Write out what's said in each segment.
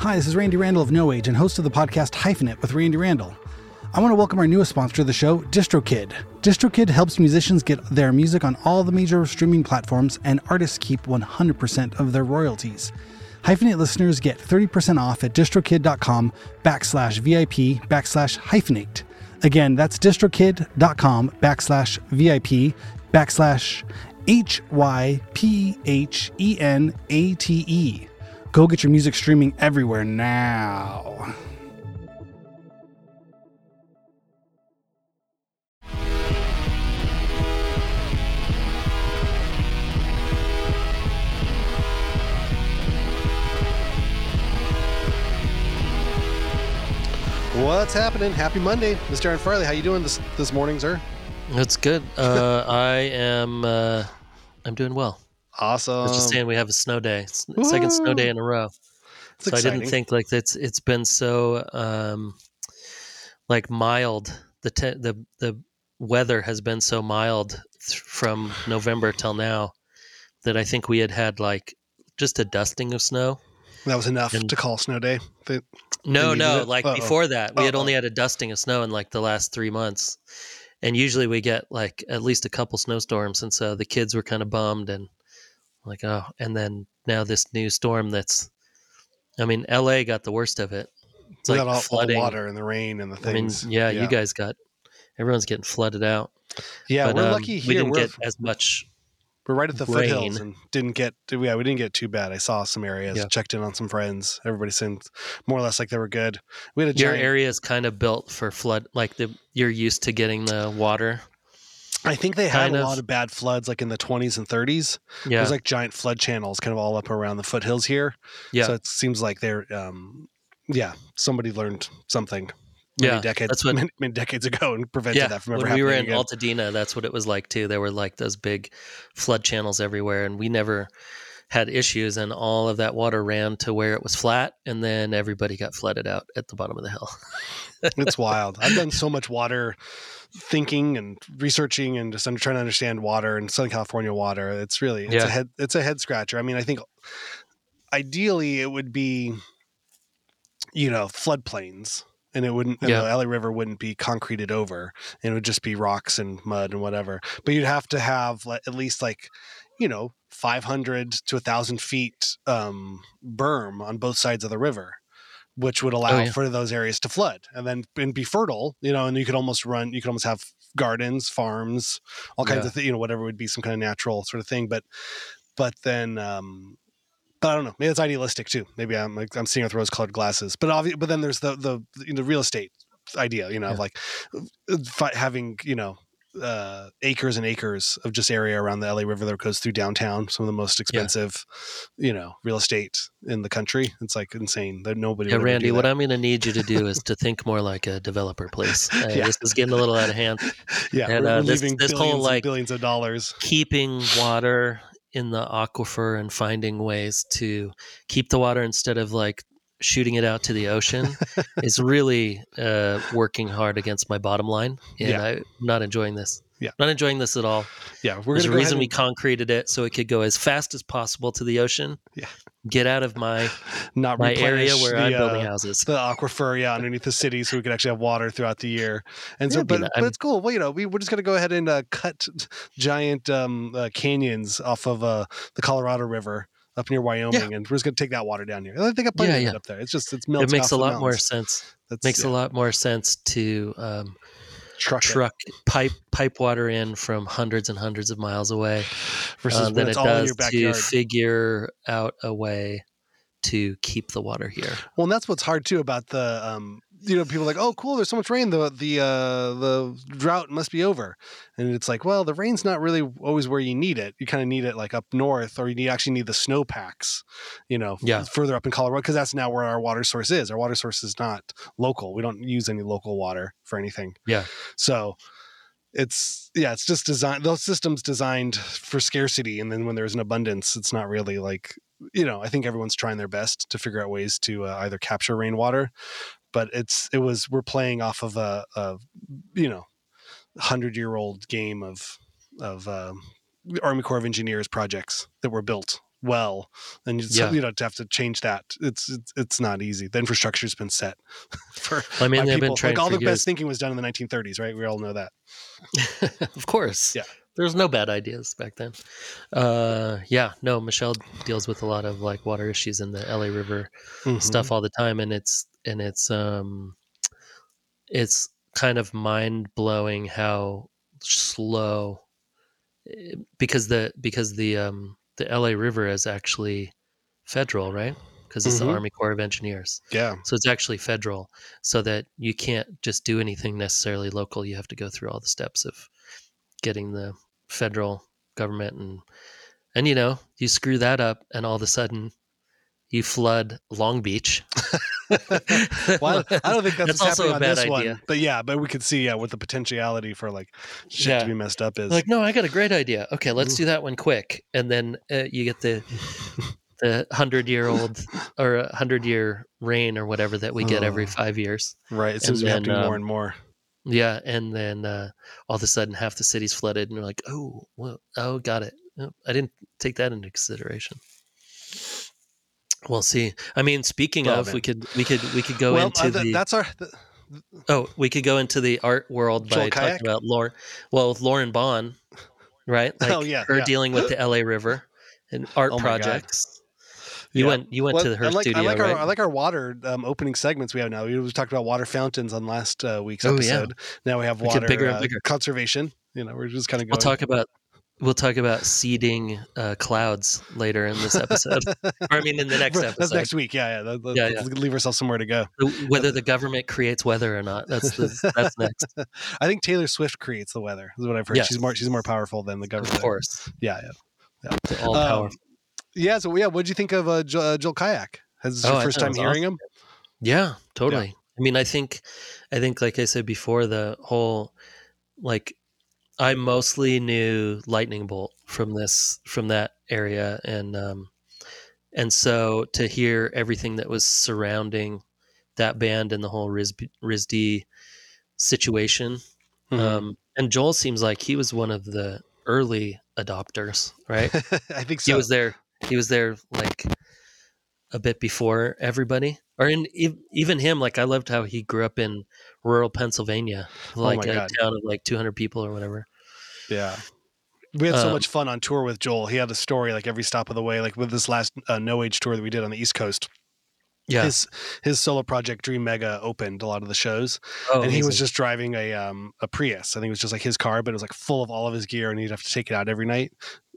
Hi, this is Randy Randall of No Age and host of the podcast Hyphenate with Randy Randall. I want to welcome our newest sponsor to the show, DistroKid. DistroKid helps musicians get their music on all the major streaming platforms, and artists keep 100% of their royalties. Hyphenate listeners get 30% off at distrokid.com backslash VIP backslash hyphenate. Again, that's distrokid.com backslash VIP backslash H Y P H E N A T E. Go get your music streaming everywhere now. What's happening? Happy Monday, Mr. Aaron Farley. How you doing this this morning, sir? That's good. Uh, I am. Uh, I'm doing well. Awesome. I was just saying we have a snow day, S- second snow day in a row. It's so I didn't think like it's it's been so um, like mild. The te- the the weather has been so mild th- from November till now that I think we had had like just a dusting of snow. that was enough and- to call snow day. They- No, needed no, it? like Uh-oh. before that, we had Uh-oh. only had a dusting of snow in like the last three months, and usually we get like at least a couple snowstorms, and so the kids were kind of bummed and like, oh, and then now this new storm that's, I mean, L.A. got the worst of it. It's we like got all, all the flooding. water and the rain and the I mean, things. yeah, you guys got everyone's getting flooded out. Yeah, but, we're um, lucky We didn't We're, get as much. we're right at the foothills and didn't get. Yeah, we didn't get too bad. I saw some areas. Yeah. Checked in on some friends. Everybody seemed more or less like they were good. We had a Your giant. area is kind of built for flood, like the you're used to getting the water. I think they had kind a of. lot of bad floods, like in the 20s and 30s. Yeah, There's like giant flood channels, kind of all up around the foothills here. yeah, So it seems like they're, um, yeah, somebody learned something many yeah. decades, That's what many, many decades ago and prevented yeah, that from ever when we were in again. Altadena, that's what it was like too. There were like those big flood channels everywhere, and we never had issues. And all of that water ran to where it was flat, and then everybody got flooded out at the bottom of the hill. it's wild. I've done so much water thinking and researching and just under, trying to understand water and Southern California water. It's really it's Yeah. a head it's a head scratcher. I mean, I think ideally it would be you know floodplains and it wouldn't and Yeah. the LA River wouldn't be concreted over and it would just be rocks and mud and whatever. But you'd have to have at least like you know 500 to 1000 feet um, berm on both sides of the river which would allow Oh, yeah. for those areas to flood and then and be fertile you know and you could almost run you could almost have gardens farms all kinds Yeah. of things you know whatever would be some kind of natural sort of thing but but then um but I don't know. Maybe it's idealistic too. Maybe I'm like I'm seeing with rose-colored glasses. But obvi- but then there's the the you know, real estate idea. You know, of Yeah. like uh, having you know uh, acres and acres of just area around the LA River that goes through downtown. Some of the most expensive, you know, real estate in the country. It's like insane that nobody. Yeah, Randy, what. I'm going to need you to do is to think more like a developer, please. Uh, Yeah. This is getting a little out of hand. yeah, and, we're, uh, this- leaving this whole, like- billions of dollars. Keeping water in the aquifer and finding ways to keep the water instead of like shooting it out to the ocean is really uh, working hard against my bottom line, and Yeah. I'm not enjoying this. Yeah. not enjoying this at all. Yeah, we're There's a reason ahead we concreted it so it could go as fast as possible to the ocean. Yeah. get out of my not my area where the, I'm building uh, houses. the aquifer, yeah, underneath the city, so we could actually have water throughout the year. And so, Yeah, but, but it's cool. Well, you know, we, we're just gonna go ahead and uh, cut giant um, uh, canyons off of uh, the Colorado River up near Wyoming, and we're just gonna take that water down here. I think I plenty Yeah, of yeah. it up there. It's just it's It makes a lot more sense. That's, Makes yeah, a lot more sense to um, truck, truck pipe pipe water in from hundreds and hundreds of miles away versus uh, than it does to figure out a way to keep the water here. Well, and that's what's hard too about the um, you know people are like oh cool there's so much rain the the uh, the drought must be over. And it's like well the rain's not really always where you need it. You kind of need it like up north or you need actually need the snowpacks you know Yeah. further up in Colorado because that's now where our water source is. Our water source is not local. We don't use any local water for anything. Yeah. so it's yeah it's just designed those systems designed for scarcity and then when there's an abundance it's not really like you know i think everyone's trying their best to figure out ways to uh, either capture rainwater but it's it was we're playing off of a, a you know hundred year old game of of um, army corps of engineers projects that were built well, and you, Yeah. you know to have to change that. It's it's, it's not easy. The infrastructure's been set for. I mean, they've been trying like all the best thinking was done in the 1930s, right? We all know that. of course. Yeah. There's no bad ideas back then. Uh, yeah, no, Michelle deals with a lot of like water issues in the LA River Mhm. stuff all the time, and it's and it's um, it's kind of mind blowing how slow eh, because the because the um the LA River is actually federal, right? Because it's Mhm. the Army Corps of Engineers. Yeah. So it's actually federal, so that you can't just do anything necessarily local. You have to go through all the steps of getting the federal government and and you know you screw that up, and all of a sudden you flood Long Beach. well, I don't think that's, That's what's also happening a on bad this idea. one. But yeah, but we could see yeah what the potentiality for like shit Yeah. to be messed up is. like, no, I got a great idea. Okay, let's do that one quick, and then uh, you get the the hundred year old or a hundred year rain or whatever that we get every Oh. five years. right. It seems to be happening more um, and more. Yeah, and then uh, all of a sudden half the city's flooded, and you're like, oh, well, oh, got it. I didn't take that into consideration. We'll see. I mean, speaking Well, of, man. we could we could we could go well, into uh, th- the that's our. th- oh we could go into the art world by Joel talking Kyack? about Lauren. Well, with Lauren Bond, right? Like Oh, yeah, her yeah. dealing with the L.A. River and art Oh projects. You Yeah. went you went Well, to her I like, studio, I like right? our I like our water um, opening segments we have now. We talked about water fountains on last uh, week's Oh, yeah. episode. Now we have We water bigger and uh, bigger. conservation. You know, we're just kind of going. we'll talk about we'll talk about seeding uh, clouds later in this episode, or I mean in the next episode. That's next week. Yeah, yeah. Yeah, let's leave ourselves somewhere to go. whether the government creates weather or not. That's the, that's next, I think Taylor Swift creates the weather. Is what I've heard. Yes. She's more she's more powerful than the government. of course. Yeah, yeah. The all Um, powerful. Yeah. So yeah, what did you think of uh, jo- uh, Joel Kyack? Has this Oh, your first time hearing him? Yeah, totally. I mean, I think, I think, like I said before, the whole like I mostly knew Lightning Bolt from this from that area, and um, and so to hear everything that was surrounding that band and the whole Riz RISD situation, Mhm. um, and Joel seems like he was one of the early adopters, right? I think so. he was there he was there like a bit before everybody or in even him like i loved how he grew up in rural pennsylvania like Oh a town of like 200 people or whatever Yeah. We had so Um, much fun on tour with Joel. He had a story like every stop of the way, like with this last uh, No Age tour that we did on the East Coast. yeah His his solo project Dream Mega opened a lot of the shows, oh, and he was just driving a um a Prius. I think it was just like his car, but it was like full of all of his gear, and he'd have to take it out every night.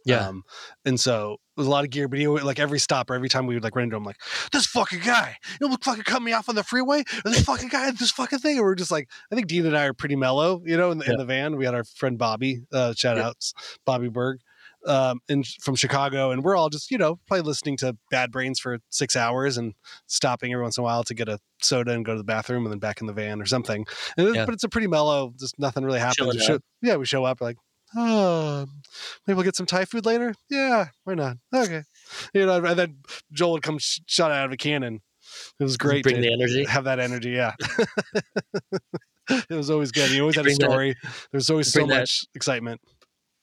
Yeah Um, and so it was a lot of gear, but he would like every stop or every time we would like run into him, like this fucking guy, you know, fucking cut me off on the freeway, or this fucking guy, this fucking thing. And we're just like, I think Dean and I are pretty mellow, you know, in the, in the van. We had our friend Bobby, uh, shout Yeah. outs, Bobby Burg, um, in from Chicago, and we're all just, you know, probably listening to Bad Brains for six hours and stopping every once in a while to get a soda and go to the bathroom, and then back in the van or something. It- Yeah. But it's a pretty mellow, just nothing really happens. We show- yeah, we show up like. Oh, maybe we'll get some Thai food later. Yeah, why not? Okay, you know. And then Joel would come sh- shot out of a cannon. It was great bring the energy have that energy. Yeah, it was always good. You always had a story. There's always so that- much excitement.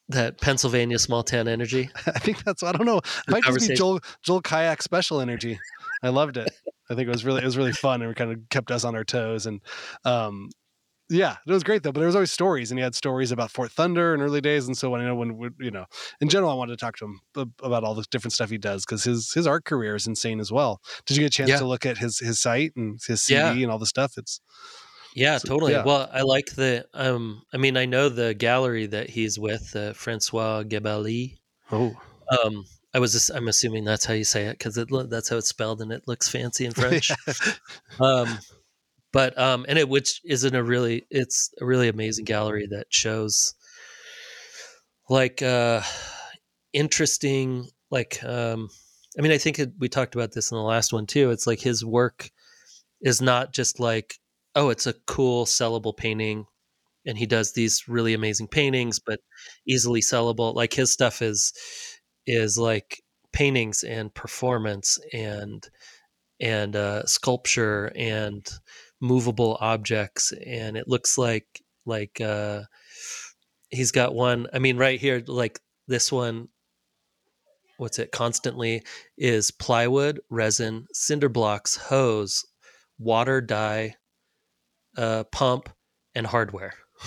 that pennsylvania small town energy I think that's. I don't know. It might just be. Joel Joel Kyack special energy. I loved it. I think it was really it was really fun and it kind of kept us on our toes and um yeah, it was great though. But there was always stories, and he had stories about Fort Thunder and early days. And so when you know when you know, in general, I wanted to talk to him about all the different stuff he does because his his art career is insane as well. Did you get a chance Yeah. to look at his his site and his CD Yeah. and all the stuff? It's yeah So, totally yeah. well i like the um i mean i know the gallery that he's with uh, François Ghebaly oh um i was just, i'm assuming that's how you say it because it that's how it's spelled and it looks fancy in french um but um and it which isn't a really it's a really amazing gallery that shows like uh interesting like um i mean i think it, we talked about this in the last one too. It's like his work is not just like oh it's a cool sellable painting and he does these really amazing paintings but easily sellable. Like his stuff is is like paintings and performance and and uh, sculpture and movable objects and it looks like like uh he's got one i mean right here like this one what's it constantly is plywood, resin, cinder blocks, hose, water, dye, uh, pump, and hardware.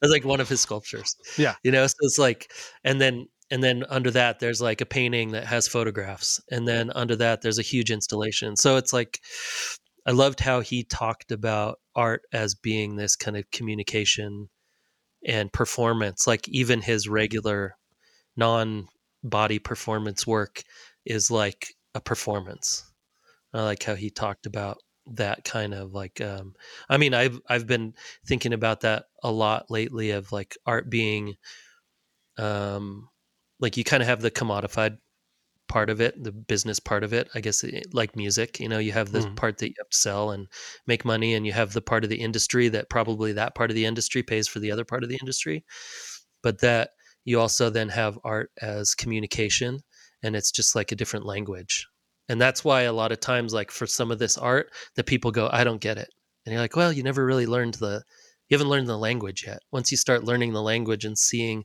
That's like one of his sculptures. Yeah. You know, so it's like, and then and then under that there's like a painting that has photographs, and then under that there's a huge installation. So it's like, I loved how he talked about art as being this kind of communication and performance. Like even his regular non body performance work is like a performance. I like how he talked about that kind of like um I mean I've I've been thinking about that a lot lately of like art being um like you kind of have the commodified part of it, the business part of it, I guess eh, like music, you know, you have the Mhm. part that you have to sell and make money and you have the part of the industry that probably that part of the industry pays for the other part of the industry. But that you also then have art as communication and it's just like a different language. And that's why a lot of times like for some of this art that people go I don't get it. And you're like, well, you never really learned the you haven't learned the language yet. Once you start learning the language and seeing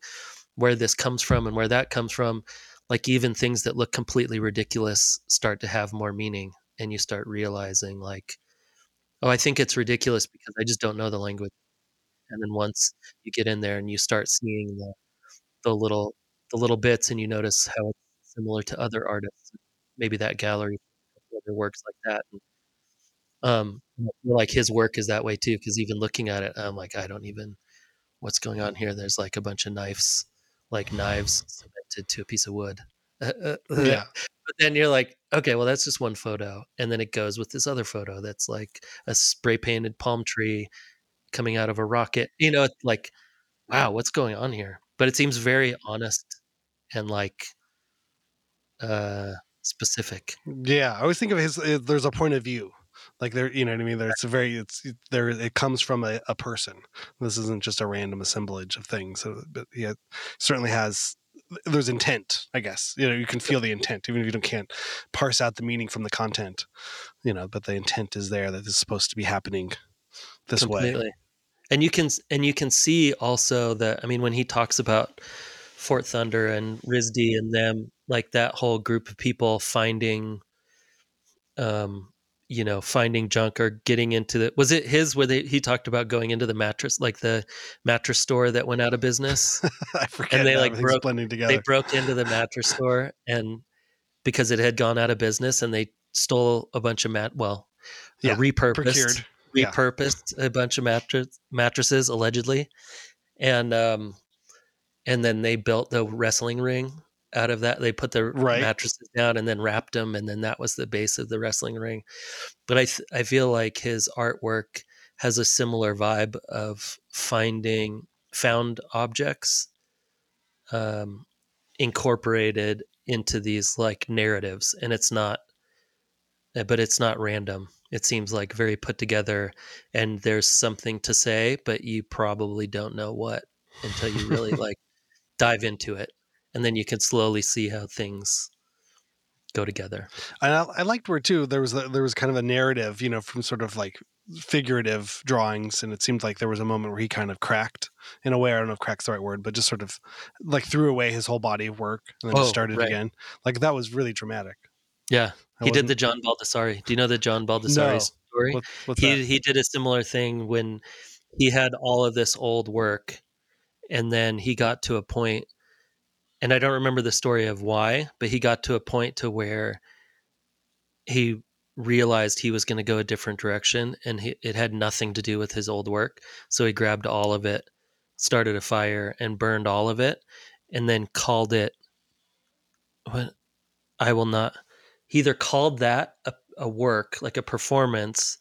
where this comes from and where that comes from, like even things that look completely ridiculous start to have more meaning and you start realizing like oh i think it's ridiculous because i just don't know the language. And then once you get in there and you start seeing the the little the little bits and you notice how it's similar to other artists maybe that gallery other works like that and, um like his work is that way too because even looking at it i'm like i don't even what's going on here? There's like a bunch of knives like knives cemented to a piece of wood Yeah. but then you're like okay well that's just one photo and then it goes with this other photo that's like a spray painted palm tree coming out of a rocket you know it's like wow what's going on here but it seems very honest and like uh specific Yeah, I always think of his. uh, There's a point of view, like there. You know what I mean? There, it's a very. It's there. It comes from a, a person. This isn't just a random assemblage of things. So, but yeah, certainly has. There's intent, I guess. You know, you can feel the intent, even if you don't can't parse out the meaning from the content. You know, but the intent is there that this is supposed to be happening this way. completely and you can and you can see also that i mean when he talks about fort thunder and risd and them like that whole group of people finding um you know finding junk or getting into the was it his where they, he talked about going into the mattress like the mattress store that went out of business I forget. they, now, like, broke- they broke into the mattress store and because it had gone out of business and they stole a bunch of mat well uh, Yeah, repurposed Procured. Yeah. repurposed a bunch of mattress mattresses allegedly and um and then they built the wrestling ring out of that they put the Right. mattresses down and then wrapped them and then that was the base of the wrestling ring. But i th- i feel like his artwork has a similar vibe of finding found objects um incorporated into these like narratives and it's not uh, but it's not random. It seems like very put together and there's something to say but you probably don't know what until you really like dive into it and then you can slowly see how things go together And I, I liked where too there was a, there was kind of a narrative, you know, from sort of like figurative drawings, and it seemed like there was a moment where he kind of cracked in a way. I don't know if "crack's" the right word, but just sort of like threw away his whole body of work and then Oh, just started right. again. Like that was really dramatic. yeah I he did the john baldessari do you know the john baldessari No. story What, he that? he did a similar thing when he had all of this old work and then he got to a point and I don't remember the story of why, but he got to a point to where he realized he was going to go a different direction and he, it had nothing to do with his old work. So he grabbed all of it, started a fire and burned all of it and then called it what I will not he either called that a, a work like a performance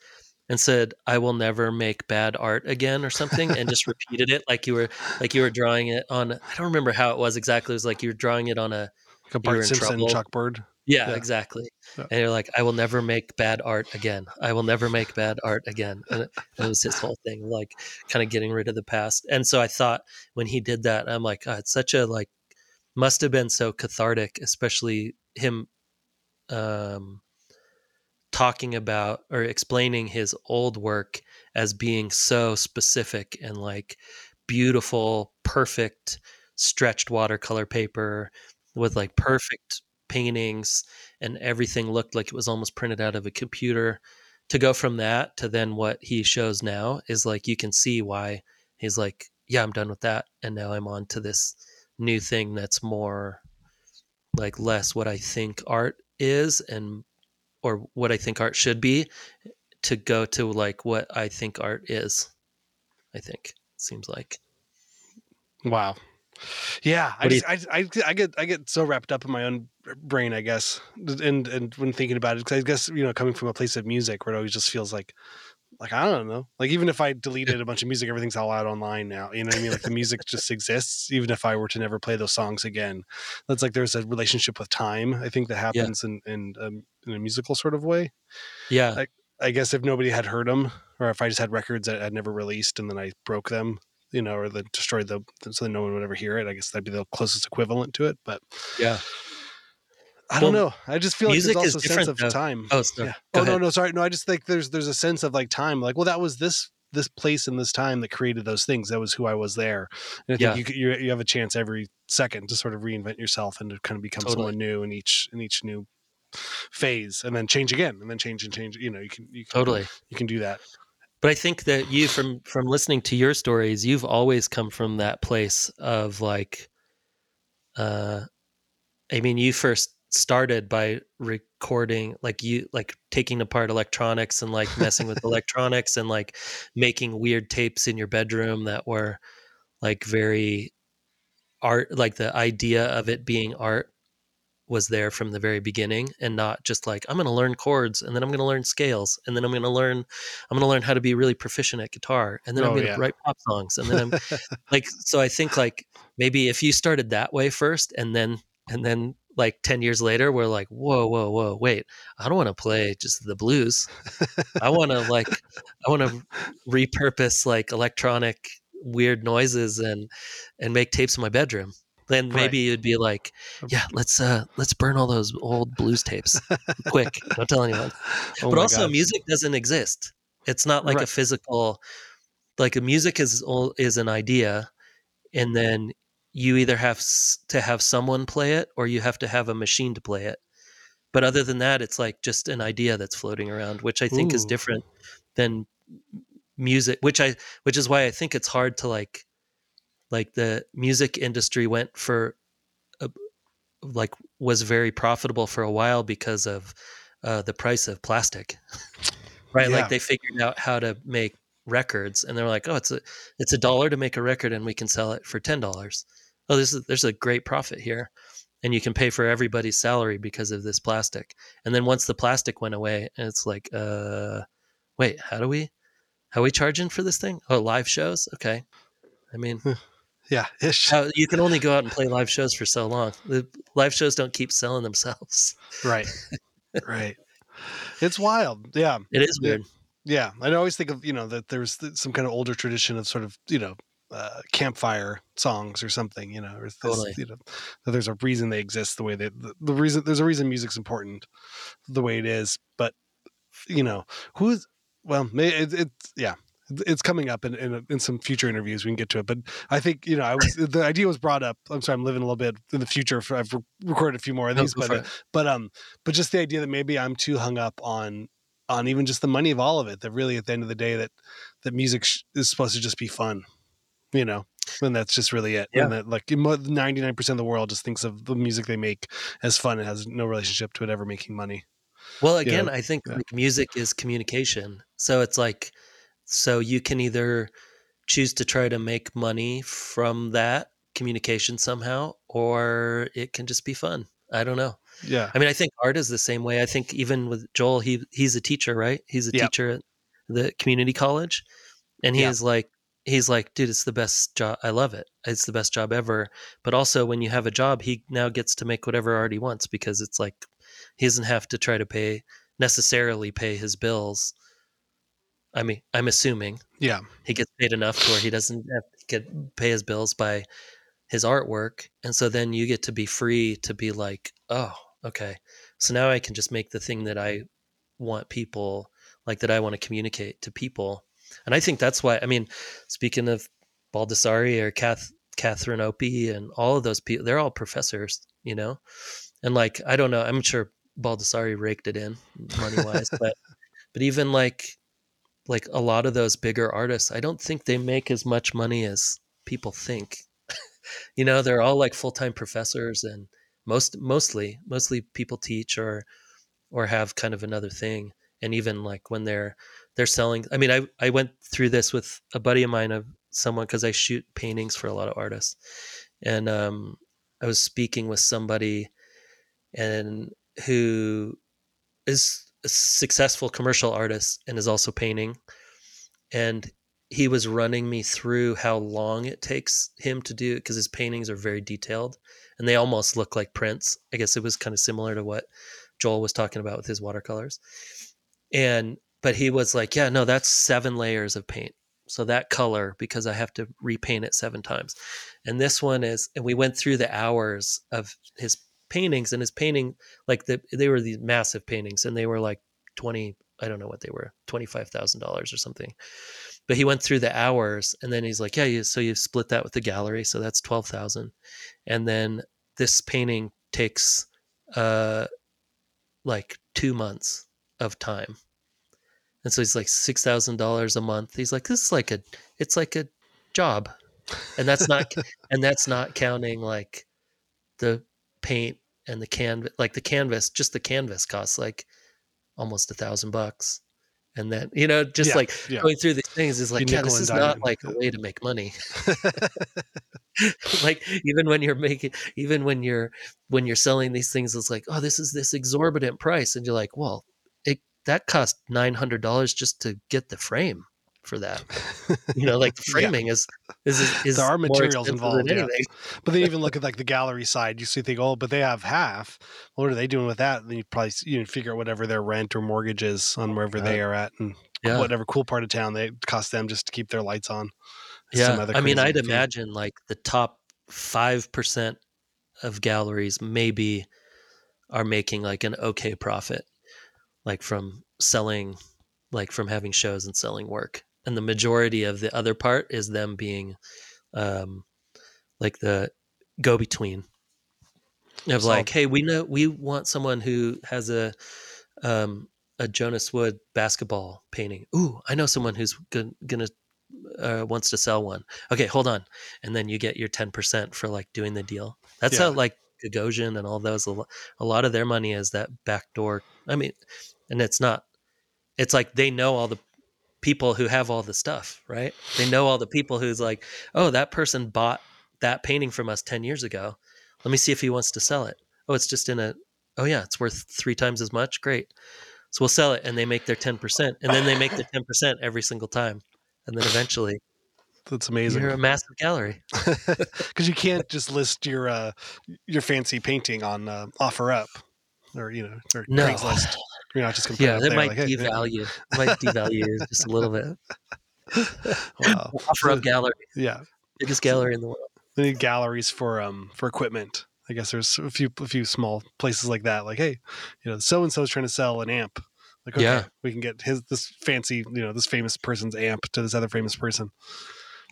and said i will never make bad art again or something and just repeated it like you were like you were drawing it on i don't remember how it was exactly it was like you were drawing it on a like a Bart Simpson trouble. chalkboard. yeah, Yeah. exactly Yeah. and you're like i will never make bad art again i will never make bad art again and it, it was his whole thing like kind of getting rid of the past and so i thought when he did that i'm like oh, it's such a like must have been so cathartic especially him um talking about or explaining his old work as being so specific and like beautiful perfect stretched watercolor paper with like mm-hmm. perfect paintings and everything looked like it was almost printed out of a computer. To go from that to then what he shows now is like you can see why he's like yeah i'm done with that and now i'm on to this new thing that's more like less what i think art is and or what i think art should be to go to like what i think art is i think seems like Wow. Yeah, I, just, I, I I get I get so wrapped up in my own brain, I guess, and and when thinking about it, because I guess you know, coming from a place of music where it always just feels like, like I don't know, like even if I deleted a bunch of music, everything's all out online now. You know what I mean? Like the music just exists, even if I were to never play those songs again. That's like there's a relationship with time. I think that happens in in um, in a musical sort of way. yeah Like- I guess if nobody had heard them, or if I just had records that I'd never released and then I broke them, you know, or then destroyed them so that no one would ever hear it, I guess that'd be the closest equivalent to it. But yeah I don't Well, know. I just feel like there's is also a sense of though. time. oh sorry. yeah. Oh no, ahead. no, sorry. No, I just think there's there's a sense of like time. Like, well, that was this this place and this time that created those things. That was who I was there. And I Yeah. think you, you you have a chance every second to sort of reinvent yourself and to kind of become Totally. someone new in each in each new phase, and then change again, and then change and change. You know, you can you can, totally you can do that. But I think that you from from listening to your stories, you've always come from that place of like uh I mean, you first started by recording like you like taking apart electronics and like messing with electronics and like making weird tapes in your bedroom that were like very art like the idea of it being art was there from the very beginning and not just like I'm going to learn chords and then I'm going to learn scales and then I'm going to learn I'm going to learn how to be really proficient at guitar and then I'm Oh, going to yeah. write pop songs and then I'm like so I think like maybe if you started that way first and then and then like 10 years later we're like whoa whoa whoa wait I don't want to play just the blues. I want to like I want to repurpose like electronic weird noises and and make tapes in my bedroom. Then Right. maybe you'd be like yeah let's uh let's burn all those old blues tapes. Quick don't tell anyone. Oh but also music doesn't exist. It's not like a physical like a music is all- is an idea and then you either have to have someone play it or you have to have a machine to play it. But other than that it's like just an idea that's floating around which i think is different than music which i which is why i think it's hard to like like the music industry went for a, like was very profitable for a while because of uh, the price of plastic. Right? Yeah. like they figured out how to make records and they're like oh it's a it's a dollar to make a record and we can sell it for ten dollars oh this is there's a great profit here and you can pay for everybody's salary because of this plastic and then once the plastic went away it's like uh wait how do we how are we charging for this thing oh live shows okay i mean yeah, ish. you can only go out and play live shows for so long the live shows don't keep selling themselves right, right. It's wild. Yeah, it is Yeah. weird yeah. I always think of you know that there's th- some kind of older tradition of sort of you know uh, campfire songs or something. You know, or this, Totally. you know that there's a reason they exist the way they the, the reason there's a reason music's important the way it is. But you know who's well, may- it, it's yeah. It's coming up in, in in some future interviews. We can get to it, but I think you know I was the idea was brought up. I'm sorry, I'm living a little bit in the future. For, I've re- recorded a few more of these, but uh, but um but just the idea that maybe i'm too hung up on on even just the money of all of it that really at the end of the day that that music sh- is supposed to just be fun you know and that's just really it Yeah. and that like 99% of the world just thinks of the music they make as fun and has no relationship to it ever making money Well, you know, again, I think yeah. like music is communication. So it's like, so you can either choose to try to make money from that communication somehow, or it can just be fun. I don't know. yeah I mean, I think art is the same way. I think even with Joel, he he's a teacher, right? He's a Yep. teacher at the community college, and he Yeah. is like, he's like, dude, it's the best job. I love it. It's the best job ever. But also, when you have a job, he now gets to make whatever art he wants because it's like he doesn't have to try to pay necessarily pay his bills. I mean, I'm assuming yeah he gets paid enough to where he doesn't have to get pay his bills by his artwork and so then you get to be free to be like oh okay so now i can just make the thing that i want people like that i want to communicate to people and i think that's why i mean speaking of baldessari or Kath, catherine opie and all of those people they're all professors you know and like I don't know, I'm sure Baldessari raked it in money wise, but but even like like a lot of those bigger artists, I don't think they make as much money as people think. you know, they're all like full time professors and most mostly mostly people teach or or have kind of another thing. And even like when they're they're selling I mean, I I went through this with a buddy of mine of someone because I shoot paintings for a lot of artists. And um I was speaking with somebody and who is a successful commercial artist and is also painting. And he was running me through how long it takes him to do it because his paintings are very detailed and they almost look like prints. I guess it was kind of similar to what Joel was talking about with his watercolors. And but he was like, "Yeah, no, that's seven layers of paint." So that color because I have to repaint it seven times. And this one is and we went through the hours of his paintings and his painting like the, they were these massive paintings and they were like 20 i don't know what they were $25000 or something but he went through the hours and then he's like yeah you, so you split that with the gallery so that's 12000 and then this painting takes uh like two months of time and so he's like $6000 a month. He's like this is like a it's like a job. And that's not and that's not counting like the paint and the canvas like the canvas just the canvas costs like almost a thousand bucks. And then you know just Yeah, like yeah. going through these things is like You yeah this is not like a way to make money. Like even when you're making even when you're when you're selling these things it's like oh this is this exorbitant price. And you're like well that cost $900 just to get the frame for that you know like the Yeah. framing is is is There are materials involved, yeah. But they even look at like the gallery side, you see, think, oh, but they have half. What are they doing with that? Then you probably you know, figure out whatever their rent or mortgage is on wherever they are at, and yeah whatever cool part of town they cost them just to keep their lights on. Yeah, I mean, I'd fee. imagine like the top five percent of galleries maybe are making like an okay profit, like from selling, like from having shows and selling work, and the majority of the other part is them being, um, like the go between of So- like, hey, we know we want someone who has a, um, a Jonas Wood basketball painting. Ooh, I know someone who's gon- gonna uh, wants to sell one. Okay, hold on, and then you get your ten percent for like doing the deal. That's Yeah. how like Gagosian and all those. A lot of their money is that backdoor. I mean, and it's not. It's like they know all the people who have all the stuff, right? They know all the people who's like, oh, that person bought that painting from us ten years ago. Let me see if he wants to sell it. Oh, it's just in a. Oh yeah, it's worth three times as much. Great. So we'll sell it, and they make their ten percent, and then they make their ten percent every single time, and then eventually That's amazing. you're a massive gallery. Because you can't just list your uh, your fancy painting on uh, OfferUp or you know or No. Craigslist. You're not just gonna Yeah, it that might like, hey, yeah, devalue might devalue just a little bit. wow. Offer up gallery, yeah. biggest gallery in the world. They need galleries for um for equipment. I guess there's a few a few small places like that. Like, hey, you know, so and so's trying to sell an amp. Like, okay, Yeah. we can get his this fancy, you know, this famous person's amp to this other famous person.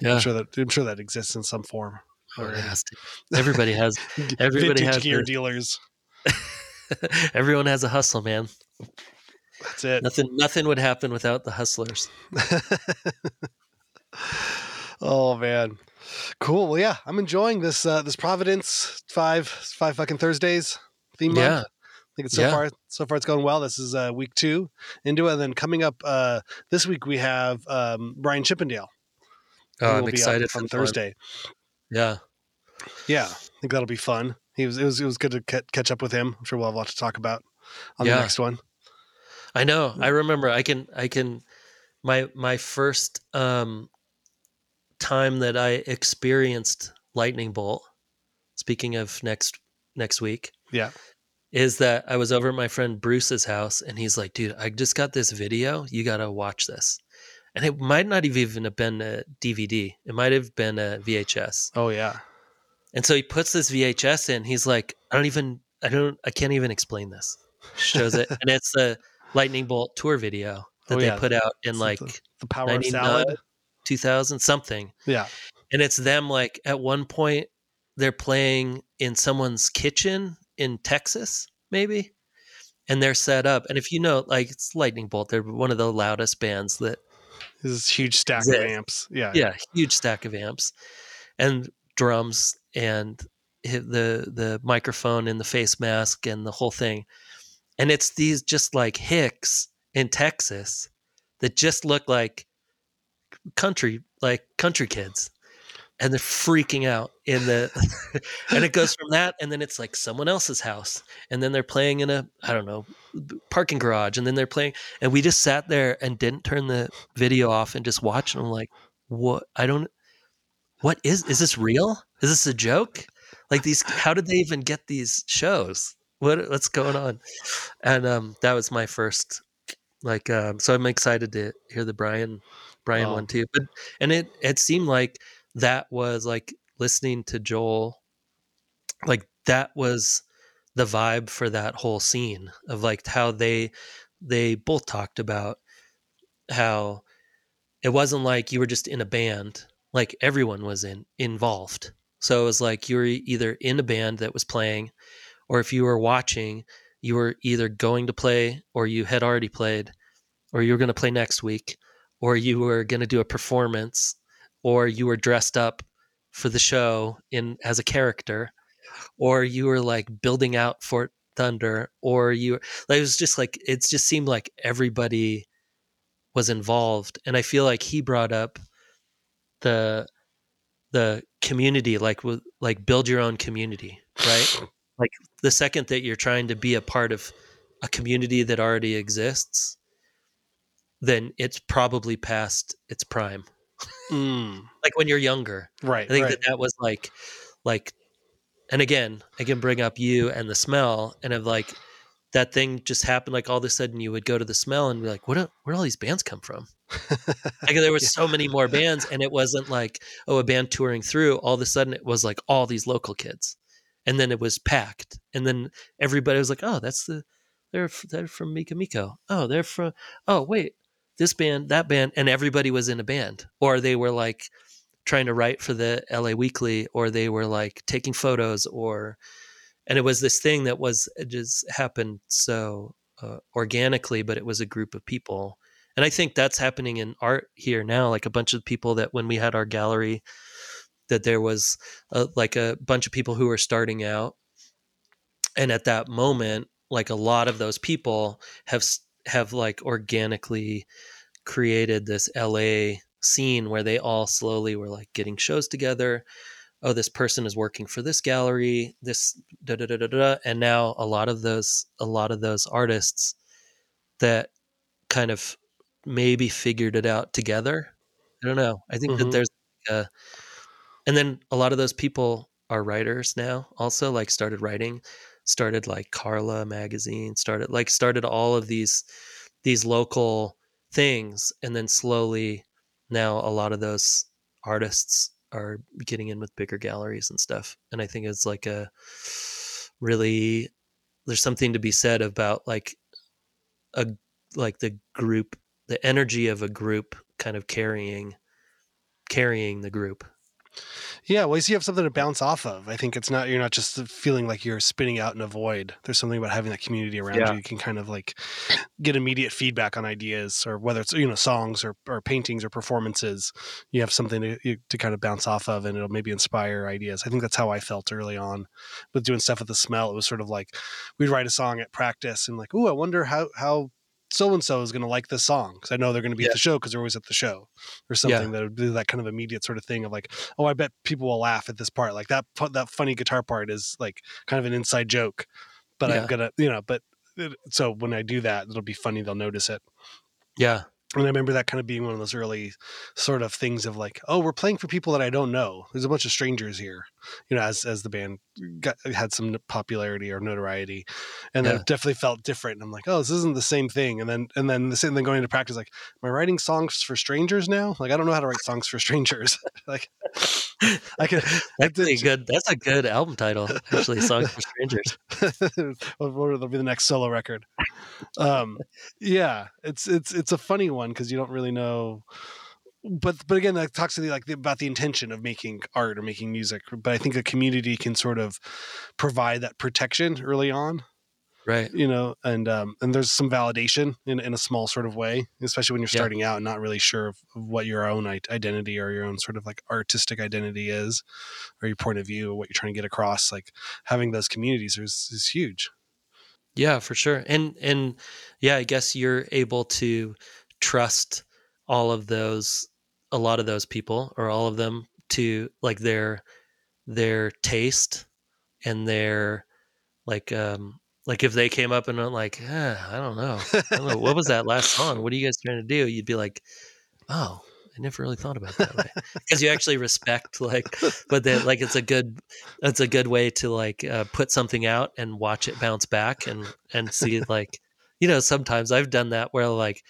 Yeah, I'm sure that I'm sure that exists in some form. Oh, it already. has to. Everybody has. Everybody Vintage has gear dealers. Everyone has a hustle, man. That's it. Nothing. Nothing would happen without the hustlers. oh man, cool. Well, yeah, I'm enjoying this uh, this Providence five five fucking Thursdays theme month. Yeah, I think it's so Yeah. far so far it's going well. This is uh, week two into it. And then coming up uh, this week we have um, Brian Chippendale. oh, I'm excited on for the fun. Thursday. Yeah, Yeah, I think that'll be fun. He was it was it was good to ca- catch up with him. I'm sure we'll have a lot to talk about on Yeah. the next one. I know. I remember. I can. I can. My my first um, time that I experienced lightning bolt. Speaking of next next week, Yeah. is that I was over at my friend Bruce's house, and he's like, "Dude, I just got this video. You got to watch this." And it might not have even have been a DVD. It might have been a VHS. Oh yeah. And so he puts this VHS in. He's like, I don't even, I don't, I can't even explain this. Shows it, and it's the Lightning Bolt tour video that Oh, they yeah. put out in It's like the, the power salad. 2000 something. Yeah. And it's them like at one point they're playing in someone's kitchen in Texas, maybe. And they're set up. And if you know, like it's Lightning Bolt, they're one of the loudest bands that This huge stack of amps. Yeah. yeah, huge stack of amps and drums and the the microphone and the face mask and the whole thing. And it's these just like hicks in Texas that just look like country like country kids. And they're freaking out in the and it goes from that and then it's like someone else's house. And then they're playing in a i don't know parking garage and then they're playing and we just sat there and didn't turn the video off and just watched and i'm like what? I don't what is is this real is this a joke? Like these how did they even get these shows? What what's going on? And um that was my first like um so i'm excited to hear the brian brian Oh. one too but and it it seemed like that was like listening to joel like that was the vibe for that whole scene of like how they they both talked about how it wasn't like you were just in a band like everyone was in involved so it was like you were either in a band that was playing or if you were watching you were either going to play or you had already played or you were going to play next week or you were going to do a performance or you were dressed up for the show in as a character or you were like building out Fort Thunder or you like, it was just like it just seemed like everybody was involved and I feel like he brought up the the community like with like build your own community right like the second that you're trying to be a part of a community that already exists then it's probably past its prime Mm, like when you're younger right. i think right. that that was like like and again i can bring up you and the smell and of like that thing just happened like all of a sudden you would go to the smell and be like what where all these bands come from? Like there was so many more bands and it wasn't like oh a band touring through all of a sudden it was like all these local kids. And then it was packed. And then everybody was like oh that's the they're they're from Mika Miko. Oh they're from oh wait this band that band and everybody was in a band. Or they were like trying to write for the LA Weekly or they were like taking photos or and it was this thing that was it just happened so uh, organically but it was a group of people and i think that's happening in art here now like a bunch of people that when we had our gallery that there was a, like a bunch of people who were starting out and at that moment like a lot of those people have have like organically created this la scene where they all slowly were like getting shows together oh this person is working for this gallery this da da da da da and now a lot of those a lot of those artists that kind of maybe figured it out together i don't know i think Mhm. that there's a, and then a lot of those people are writers now also like started writing started like carla magazine started like started all of these these local things and then slowly now a lot of those artists are getting in with bigger galleries and stuff and i think it's like a really there's something to be said about like a like the group the energy of a group kind of carrying carrying the group Yeah, well, you have something to bounce off of. I think it's not you're not just feeling like you're spinning out in a void. There's something about having that community around Yeah. you. You can kind of like get immediate feedback on ideas, or whether it's you know songs or, or paintings or performances. You have something to to kind of bounce off of, and it'll maybe inspire ideas. I think that's how I felt early on with doing stuff with the smell. It was sort of like we'd write a song at practice, and like, oh, I wonder how how so and so is going to like this song because I know they're going to be Yeah. at the show because they're always at the show or something that would do that kind of immediate sort of thing of like, oh, I bet people will laugh at this part. Like that that funny guitar part is like kind of an inside joke, but Yeah. I'm gonna you know, but it, so when I do that, it'll be funny. They'll notice it. yeah And I remember that kind of being one of those early sort of things of like, oh, we're playing for people that I don't know. There's a bunch of strangers here, you know, as as the band got, had some popularity or notoriety, and Yeah. it definitely felt different. And I'm like, oh, this isn't the same thing. And then and then the same thing going into practice, like, am I writing songs for strangers now? Like, I don't know how to write songs for strangers. like, I can. that's a good that's a good album title actually songs for strangers or it'll be the next solo record. Um, yeah, it's it's it's a funny one because you don't really know but but again that talks to the like the, about the intention of making art or making music but i think a community can sort of provide that protection early on right you know and um and there's some validation in, in a small sort of way especially when you're Yeah. starting out and not really sure of, of what your own identity or your own sort of like artistic identity is or your point of view or what you're trying to get across like having those communities is, is huge Yeah, for sure. And and yeah, I guess you're able to trust all of those a lot of those people or all of them to like their their taste and their like um like if they came up and were like, eh, I don't know. I don't know. What was that last song? What are you guys trying to do? You'd be like, Oh, I never really thought about that. Because you actually respect like but then like it's a good it's a good way to like uh, put something out and watch it bounce back and and see like you know sometimes i've done that where like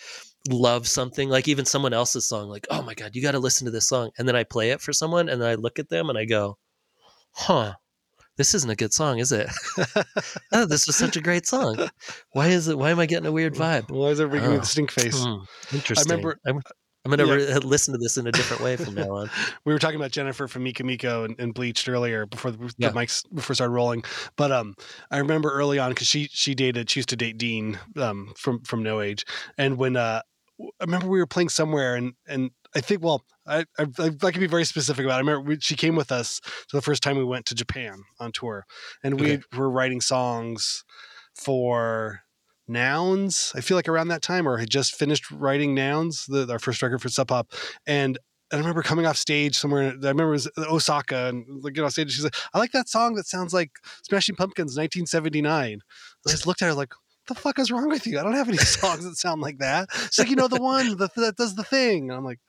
love something like even someone else's song like oh my god you got to listen to this song and then i play it for someone and then i look at them and i go huh this isn't a good song is it oh this was such a great song why is it why am i getting a weird vibe why is everybody giving me Oh. the stink face Hmm, interesting remember- i'm, I'm gonna Yeah. re- listen to this in a different way from now on we were talking about Jennifer from Mika Miko and, and Bleached earlier before the, Yeah. the mics before started rolling. But um, I remember early on because she she dated she used to date Dean um from from No Age, and when uh I remember we were playing somewhere and and I think well I I, I can be very specific about. it. I remember we, she came with us to the first time we went to Japan on tour, and we Okay. were writing songs for nouns i feel like around that time or had just finished writing nouns the, our first record for sub pop and and I remember coming off stage somewhere. I remember it was uh, Osaka, and like, get off stage. She's like, "I like that song that sounds like Smashing Pumpkins, 1979." And I just looked at her like, "The fuck is wrong with you? I don't have any songs that sound like that." It's like, "You know the one that, that does the thing." And I'm like,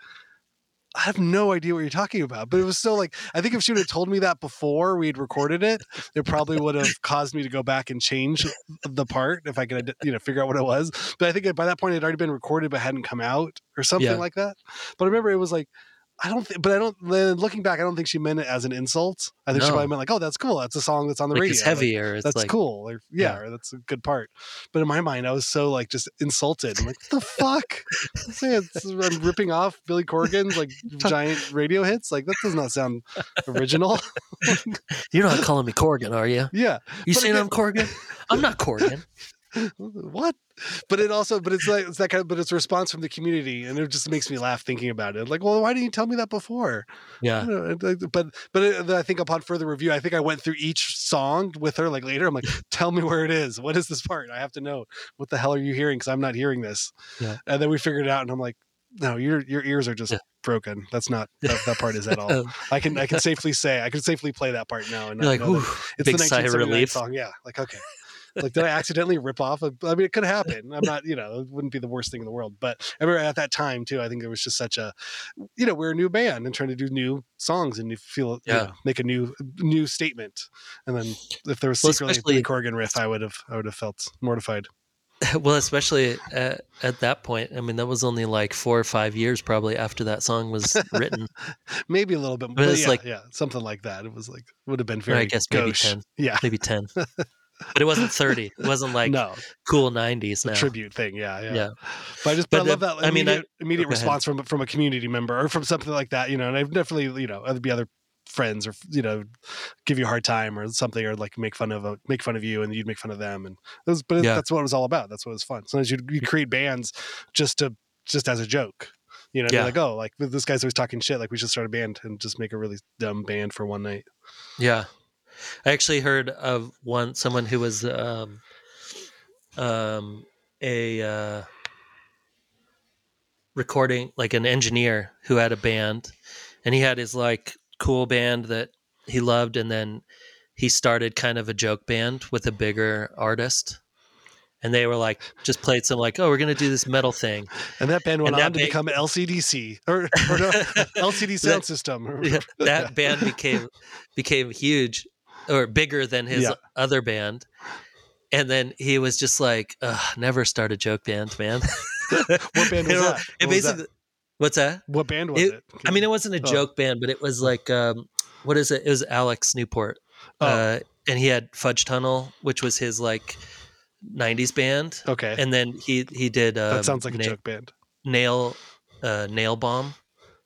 "I have no idea what you're talking about." But it was so like, I think if she would have told me that before we'd recorded it, it probably would have caused me to go back and change the part if I could, you know, figure out what it was. But I think by that point it had already been recorded but hadn't come out or something Yeah. like that. But I remember it was like, I don't, think, but I don't. Then looking back, I don't think she meant it as an insult. I think she probably meant like, "Oh, that's cool. That's a song that's on the like radio. it's Like, heavier it's that's like cool. Or, yeah, Yeah. or that's a good part." But in my mind, I was so like just insulted. I'm like, "The fuck?" I'm ripping off Billy Corgan's like giant radio hits. Like that does not sound original. you're not calling me corgan are you yeah, you saying again- i'm corgan i'm not corgan what? But it also, but it's like it's that kind of, but it's a response from the community, and it just makes me laugh thinking about it. Like, well, why didn't you tell me that before? yeah know, it- it- but but it, I think upon further review, I think I went through each song with her. Like later, I'm like, tell me where it is. What is this part? I have to know. What the hell are you hearing? Because I'm not hearing this. Yeah. And then we figured it out, and I'm like, no, your your ears are just Yeah. broken. That's not that, that part is at all. Um, I can I can safely say I can safely play that part now. And you're like it's big the sigh of 1979 relief song. Yeah, like okay. Like did I accidentally rip off? A, I mean, it could happen. I'm not, you know, it wouldn't be the worst thing in the world. But I remember at that time too. I think there was just such a, you know, we're a new band and trying to do new songs and you feel, you Yeah. know, make a new new statement. And then if there was Well, secretly a Corgan riff, I would have I would have felt mortified. well especially at, at that point i mean that was only like four or five years probably after that song was written Maybe a little bit, it's yeah, like- yeah, something like that. It was like would have been very. i guess maybe 10 Yeah. maybe 10 but it wasn't 30 it wasn't like no, cool 90s it's a now tribute thing. Yeah, yeah. yeah But I just, but, But, I love that I mean, I- immediate, immediate oh, ahead. response from from a community member or from something like that, you know. And I've definitely, you know, there'd be other friends or you know, give you a hard time or something, or like make fun of a, make fun of you, and you'd make fun of them, and was, but Yeah. that's what it was all about. That's what was fun. Sometimes you you create bands just to just as a joke. You know, yeah. like oh, like this guy's always talking shit. Like we should start a band and just make a really dumb band for one night. Yeah, I actually heard of one someone who was um, um, a uh, recording like an engineer who had a band, and he had his like cool band that he loved, and then he started kind of a joke band with a bigger artist. And they were like, just played some like, oh, we're gonna do this metal thing. And that band went And on to ba- become LCDC or, or no, LCD Sound System. Yeah, that band became became huge or bigger than his Yeah. other band and then he was just like Ugh, never start a joke band man What band was that? it What was that? what's that What band was It- it? i mean it wasn't a Oh. joke band but it was like um what is it it was alex newport Oh. uh and he had fudge tunnel which was his like 90s band okay, and then he he did uh that sounds like a joke band. nail uh nail bomb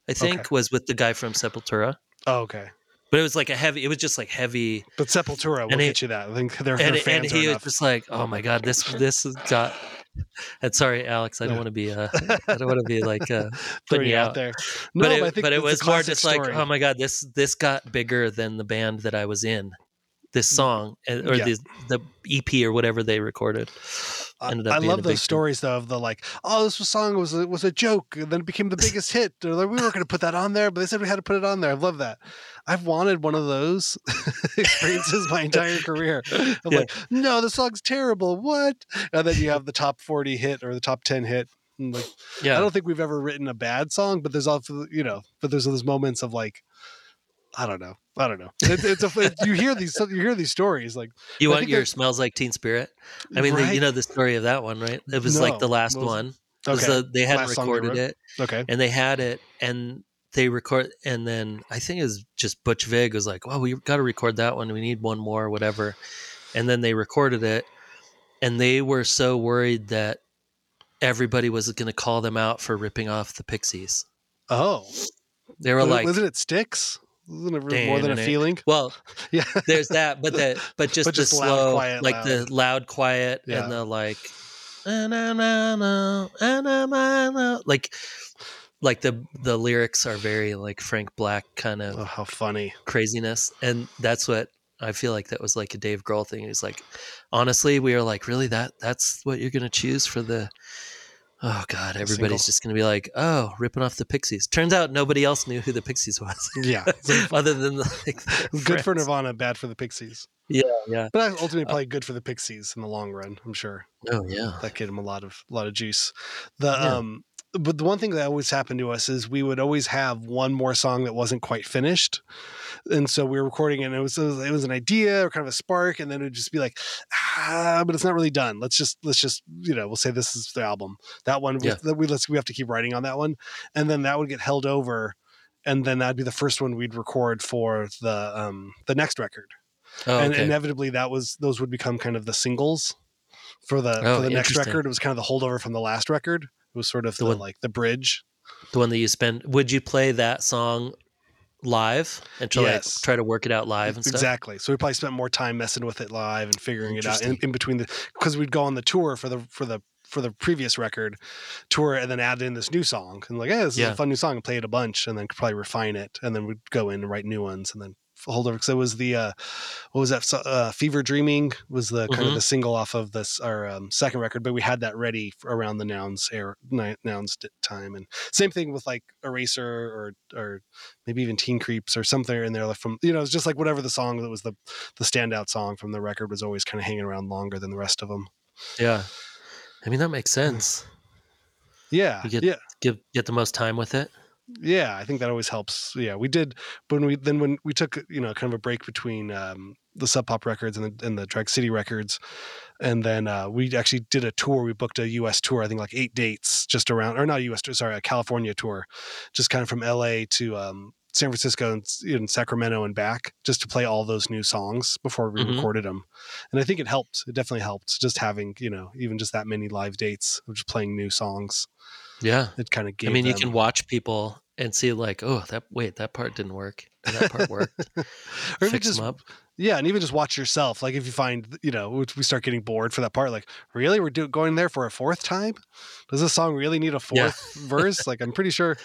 I think, Okay. was with the guy from Sepultura. Oh, okay. But it was like a heavy. It was just like heavy, But Sepultura will And get you that. I think they're, and they're and fans he was just like, "Oh my god, this this got." And sorry, Alex, I don't Yeah. want to be. Uh, I don't want to be like uh, putting you out. there. but No, it, I think but it was more just like, oh my god, this this got bigger than the band that I was in. This song uh, or Mm. Yeah. the the EP or whatever they recorded. I, ended up I love those thing. stories though of the like, oh, this was song was a, was a joke, and then it became the biggest hit. Or like, we weren't going to put that on there, but they said we had to put it on there. I love that. I've wanted one of those experiences my entire career. I'm Yeah. like, no, the song's terrible. What? And then you have the top forty hit or the top ten hit. And like, Yeah, I don't think we've ever written a bad song, but there's also you know, but there's those moments of like. I don't know. I don't know. It, it's a it- you hear these you hear these stories like you want your "Smells Like Teen Spirit"? I mean, the, you know the story of that one, right? It was like the last was one. Okay the- they hadn't Last song they recorded it, okay and they had it, and they record, and then I think it was just Butch Vig was like, "Well, we got to record that one. We need one more, whatever." And then they recorded it, and they were so worried that everybody was going to call them out for ripping off the Pixies. oh They were Was like, wasn't it sticks? Wasn't it really more than a feeling? "Well, Yeah. there's that, but that, but just But the loud, slow, quiet, like loud. the loud, quiet, Yeah. and the like, like, like the the lyrics are very like Frank Black kind of Oh, how funny. craziness, and that's what I feel like that was like a Dave Grohl thing. He's like, honestly, we are like, really that that's what you're gonna choose for the. Oh God! Everybody's just gonna be like, "Oh, ripping off the Pixies." Turns out nobody else knew who the Pixies was, Yeah. Other than like their good for. Nirvana, bad for the Pixies. Yeah, yeah. But ultimately, probably good for the Pixies in the long run. I'm sure Oh yeah. that gave them a lot of a lot of juice. The Yeah. um, but the one thing that always happened to us is we would always have one more song that wasn't quite finished, and so we were recording it and it was it was, it was an idea or kind of a spark, and then it would just be like, ah, but it's not really done. Let's just let's just you know we'll say this is the album. That one Yeah. that we let's we have to keep writing on that one, and then that would get held over. And then that'd be the first one we'd record for the um, the next record Oh, and okay. inevitably that was those would become kind of the singles for the Oh, for the next record. It was kind of the holdover from the last record. It was sort of The the, one- like the bridge. the one that you spend. Would you play that song live and to Yes. like try to work it out live and stuff? Exactly. So we probably spent more time messing with it live and figuring it out in, in between the because we'd go on the tour for the for the for the previous record tour and then add in this new song and like, hey, this is Yeah. a fun new song and play it a bunch and then probably refine it and then we'd go in and write new ones and then hold over because it was the uh what was that uh fever dreaming was the kind Mhm. of the single off of this our um, second record but we had that ready around the nouns air nouns time and same thing with like eraser or or maybe even teen creeps or something in there like from you know it's just like whatever the song that was the the standout song from the record was always kind of hanging around longer than the rest of them Yeah. I mean that makes sense. yeah You get- yeah Give get the most time with it. Yeah i think that always helps. Yeah we did when we then when we took you know kind of a break between um the sub pop records and the and the drag city records and then uh we actually did a tour. We booked a us tour i think like eight dates just around or not a us tour, sorry a california tour just kind of from la to um san francisco and, in sacramento and back just to play all those new songs before we Mhm. recorded them and i think it helped. It definitely helped just having you know even just that many live dates of just playing new songs Yeah. it kind of gave I mean, you can watch people and see like, oh, that wait, that part didn't work. That part worked. or Fix just them up. Yeah, and even just watch yourself. Like if you find, you know, we- start getting bored for that part. Like, really, we're do- going there for a fourth time? Does this song really need a Yeah. fourth verse? Like, I'm pretty sure,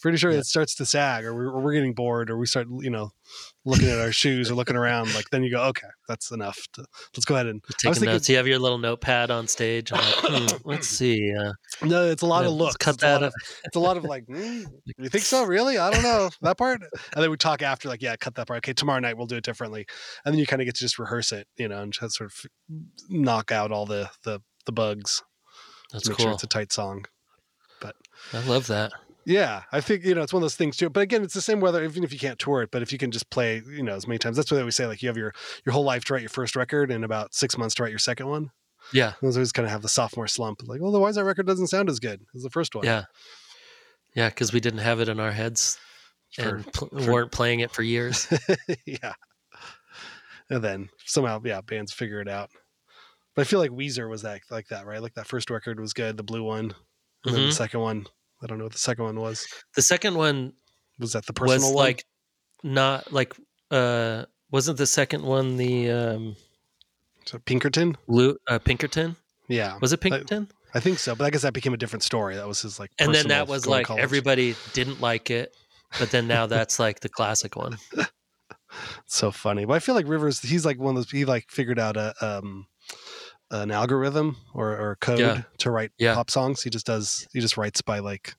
pretty sure Yeah. it starts to sag, or we're, or we're getting bored, or we start, you know, looking at our shoes or looking around. Like, then you go, okay, that's enough. To, let's go ahead and. You're I was taking thinking- notes. You have your little notepad on stage. Like, hmm, let's see. Uh, No, it's a lot yeah, of looks. Cut it's, a lot that. of, it's a lot of like, mm, you think so? Really? I don't know that part. And then we talk after, like, yeah, cut that part. Okay, tomorrow night we'll do it differently. And then you kind of get to just rehearse it, you know, and just sort of knock out all the the the bugs. That's to make cool. sure it's a tight song. But I love that. Yeah, I think you know it's one of those things too. But again, it's the same whether even if you can't tour it, but if you can just play, you know, as many times. That's what they always say. Like you have your your whole life to write your first record and about six months to write your second one. Yeah. Those always kind of have the sophomore slump. Like, well, why is that record doesn't sound as good as the first one? Yeah. Yeah. Because we didn't have it in our heads For- and pl- for- weren't playing it for years. yeah. And then somehow, yeah, bands figure it out. But I feel like Weezer was that like that, right? Like that first record was good, the blue one, and then Mhm. the second one. I don't know what the second one was. the second one Was that the personal was one? like not like uh wasn't the second one the um So Pinkerton? Lou, uh, Pinkerton? Yeah, Was it Pinkerton? I think so. But I guess that became a different story. That was his like. and then that was like everybody didn't like it, but then now that's like the classic one. so funny. But I feel like Rivers, he's like one of those. He like figured out a um an algorithm or or code Yeah. to write Yeah. pop songs. He just does. He just writes by like,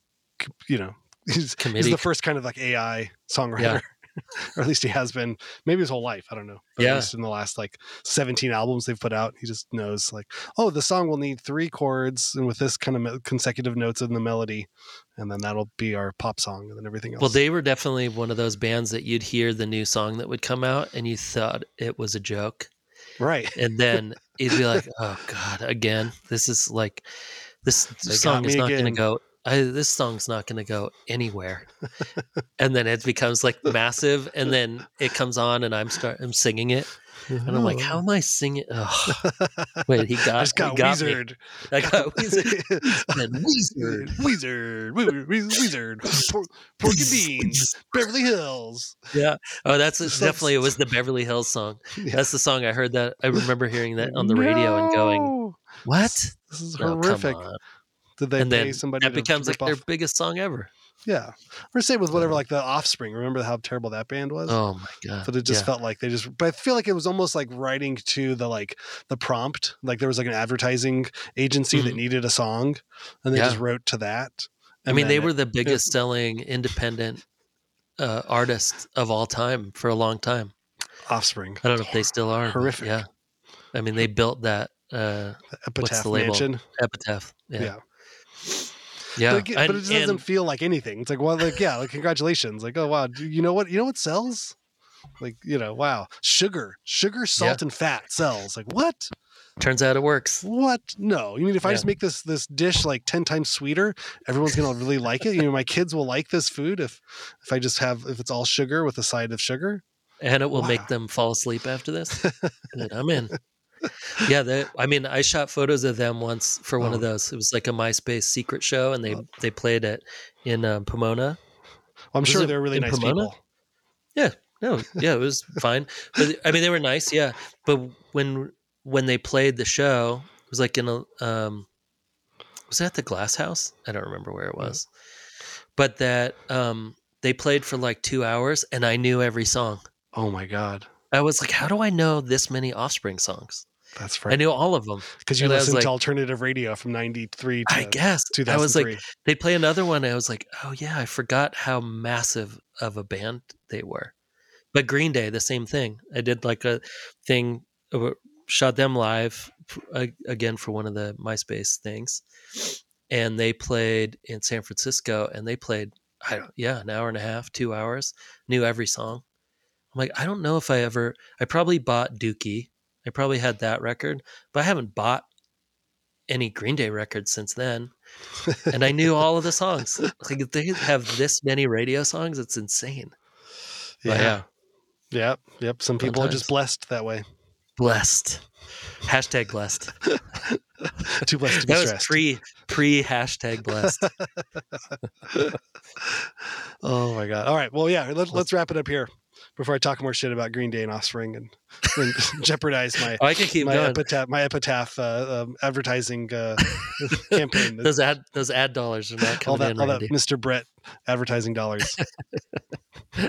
you know, he's he's the first kind of like AI songwriter. Yeah. or at least he has been maybe his whole life i don't know but Yeah. at least in the last like 17 albums they've put out he just knows like oh the song will need three chords and with this kind of consecutive notes in the melody and then that'll be our pop song and then everything else Well, they were definitely one of those bands that you'd hear the new song that would come out and you thought it was a joke. Right And then you'd be like, oh God, again. This is like, this They song is not going to go. I, this song's not going to go anywhere, and then it becomes like massive, and then it comes on, and I'm start I'm singing it, and I'm like, how mm-hmm. am I singing? Oh, wait, he got, I just got, he got me. Weezered. I got Weezer. Weezer. Weezer. Weezer. Weezer. Por- Porky Beans. Beverly Hills. Yeah. Oh, that's definitely it was the Beverly Hills song. Yeah. That's the song I heard that I remember hearing that on the radio and going, "What?" This is No, come horrific. Did they and pay then somebody that becomes like rip their biggest song ever. Yeah. Or say with whatever, like the Offspring. Remember how terrible that band was? Oh my god! but it just yeah. felt like they just but i feel like it was almost like writing to the like the prompt like there was like an advertising agency that Mhm. needed a song and they Yeah. just wrote to that I mean, they were the biggest selling independent uh, artists of all time for a long time. offspring I don't know if they still are. Horrific. Yeah. I mean, they built that uh, epitaph the label? mansion epitaph. yeah, Yeah. Yeah. But, it, but And- it doesn't and- feel like anything it's like well like yeah like congratulations like oh wow do you know what you know what sells like you know wow sugar sugar salt and fat sells like what turns out it works. What? No. You mean if I just make this this dish like ten times sweeter, everyone's gonna really like it? You know, my kids will like this food if if I just have if it's all sugar with a side of sugar. and it will Wow. make them fall asleep after this. then I'm in. Yeah, they, I mean, I shot photos of them once for one of Oh. those. It was like a MySpace secret show, and they they played it in um, Pomona. I'm Was sure they're really nice Pomona? people. Yeah, no, yeah, it was fine. But I mean, they were nice, yeah. But when when they played the show, it was like in a um, was that the Glass House? I don't remember where it was, but that um, they played for like two hours, and I knew every song. Oh my god. I was like, how do I know this many Offspring songs? That's right. I knew all of them. Because you and listened like- to alternative radio from ninety three to I guess I was 2003. like, they'd play another one. And I was like, oh yeah, I forgot how massive of a band they were. But Green Day, the same thing. I did like a thing, shot them live again for one of the MySpace things, and they played in San Francisco, and they played, I don't, yeah, an hour and a half, two hours, knew every song. I'm like, I don't know if I ever, I probably bought Dookie. I probably had that record, but I haven't bought any Green Day records since then. And I knew all of the songs. Like if they have this many radio songs, it's insane. But yeah. yeah, Yep. Yep. Some people are just blessed that way. blessed. Hashtag blessed. Too blessed to be That was stressed. pre pre hashtag blessed. oh my god. All right. Well, yeah. Let, let's wrap it up here before I talk more shit about Green Day and Offspring and, and jeopardize my Oh, I can keep my going. epitaph my epitaph uh, um, advertising uh, campaign. Those ad those ad dollars are not all coming that, in, all that Mr. Brett advertising dollars.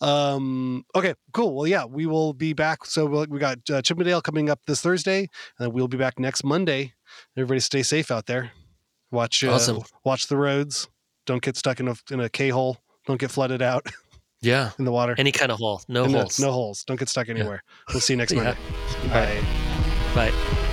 um, okay, cool. Well, yeah, we will be back. So we'll, we got uh, Chippendale coming up this Thursday, and we'll be back next Monday. Everybody, stay safe out there. Watch, uh, Awesome. watch the roads. Don't get stuck in a in a K hole. Don't get flooded out Yeah. in the water. Any kind of hole. No holes. no holes. Don't get stuck anywhere. We'll see you next Yeah. Monday. Bye. Bye.